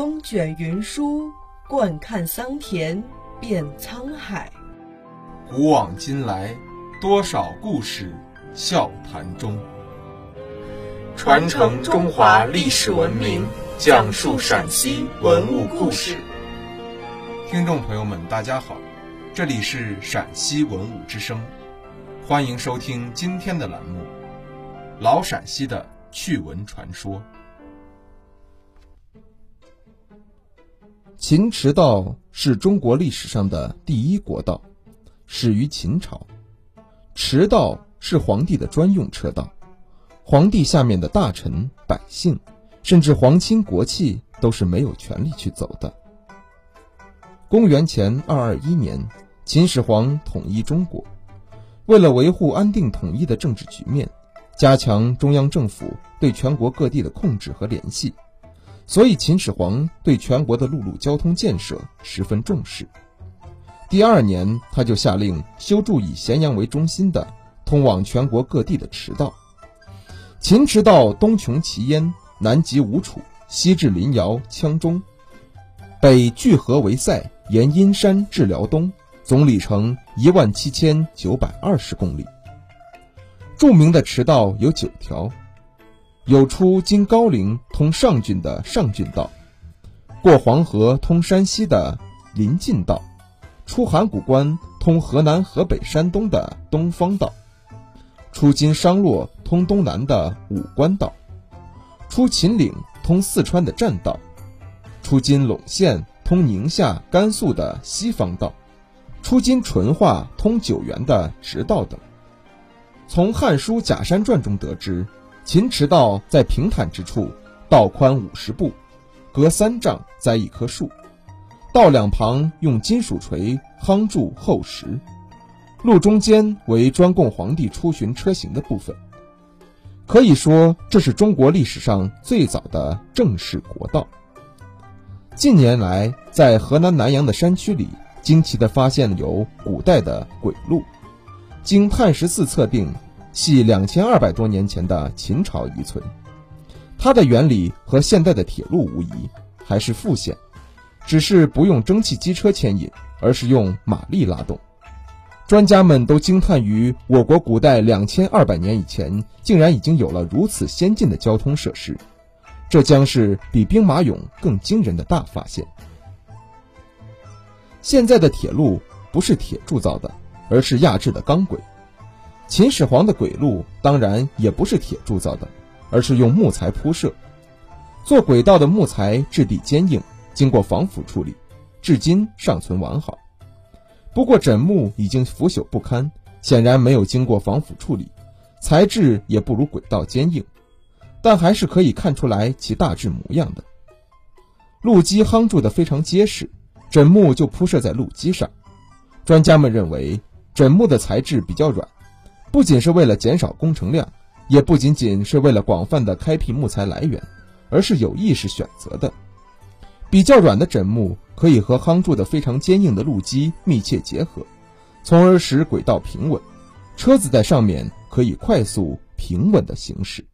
风卷云舒，惯看桑田变沧海。古往今来，多少故事笑谈中。传承中华历史文明，讲述陕西文物故事。听众朋友们，大家好，这里是陕西文物之声，欢迎收听今天的栏目《老陕西的趣闻传说》。秦驰道是中国历史上的第一国道，始于秦朝。驰道是皇帝的专用车道，皇帝下面的大臣、百姓，甚至皇亲国戚都是没有权利去走的。公元前二二一年，秦始皇统一中国，为了维护安定统一的政治局面，加强中央政府对全国各地的控制和联系。所以，秦始皇对全国的陆路交通建设十分重视。第二年，他就下令修筑以咸阳为中心的通往全国各地的驰道。秦驰道东穷齐燕，南极吴楚，西至临洮羌中，北据河为塞，沿阴山至辽东，总里程一万七千九百二十公里。著名的驰道有九条。有出经高陵通上郡的上郡道，过黄河通山西的临晋道，出函谷关通河南、河北、山东的东方道，出经商洛通东南的武关道，出秦岭通四川的栈道，出经陇县通宁夏、甘肃的西方道，出经淳化通九原的直道等。从《汉书·假山传》中得知。秦驰道在平坦之处，道宽五十步，隔三丈栽一棵树，道两旁用金属锤夯筑厚实，路中间为专供皇帝出巡车行的部分。可以说，这是中国历史上最早的正式国道。近年来，在河南南阳的山区里，惊奇地发现有古代的轨路，经碳十四测定。系两千二百多年前的秦朝遗存，它的原理和现代的铁路无疑，还是复线，只是不用蒸汽机车牵引，而是用马力拉动。专家们都惊叹于我国古代两千二百年以前竟然已经有了如此先进的交通设施，这将是比兵马俑更惊人的大发现。现在的铁路不是铁铸造的，而是压制的钢轨。秦始皇的轨路当然也不是铁铸造的，而是用木材铺设。做轨道的木材质地坚硬，经过防腐处理，至今尚存完好。不过枕木已经腐朽不堪，显然没有经过防腐处理，材质也不如轨道坚硬，但还是可以看出来其大致模样的。路基夯筑得非常结实，枕木就铺设在路基上。专家们认为，枕木的材质比较软。不仅是为了减少工程量，也不仅仅是为了广泛的开辟木材来源，而是有意识选择的。比较软的枕木可以和夯筑的非常坚硬的路基密切结合，从而使轨道平稳，车子在上面可以快速平稳的行驶。